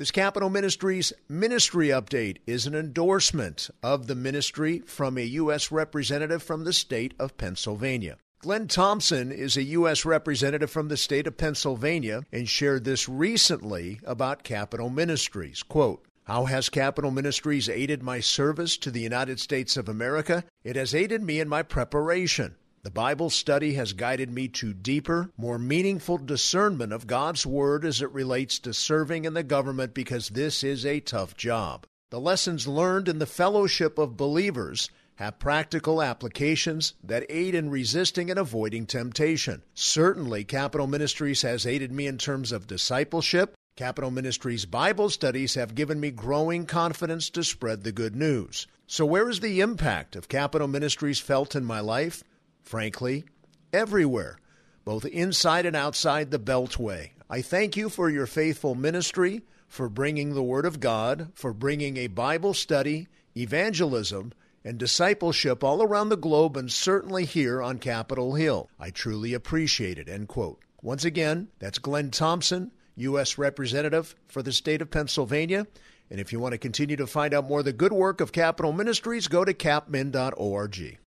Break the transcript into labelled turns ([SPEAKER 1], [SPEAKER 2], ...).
[SPEAKER 1] This Capitol Ministries ministry update is an endorsement of the ministry from a U.S. representative from the state of Pennsylvania. Glenn Thompson is a U.S. representative from the state of Pennsylvania and shared this recently about Capitol Ministries. Quote, how has Capitol Ministries aided my service to the United States of America? It has aided me in my preparation. The Bible study has guided me to deeper, more meaningful discernment of God's Word as it relates to serving in the government because this is a tough job. The lessons learned in the fellowship of believers have practical applications that aid in resisting and avoiding temptation. Certainly, Capitol Ministries has aided me in terms of discipleship. Capitol Ministries Bible studies have given me growing confidence to spread the good news. So, where is the impact of Capitol Ministries felt in my life? Frankly, everywhere, both inside and outside the Beltway. I thank you for your faithful ministry, for bringing the Word of God, for bringing a Bible study, evangelism, and discipleship all around the globe and certainly here on Capitol Hill. I truly appreciate it. End quote. Once again, that's Glenn Thompson, U.S. Representative for the state of Pennsylvania. And if you want to continue to find out more of the good work of Capitol Ministries, go to capmin.org.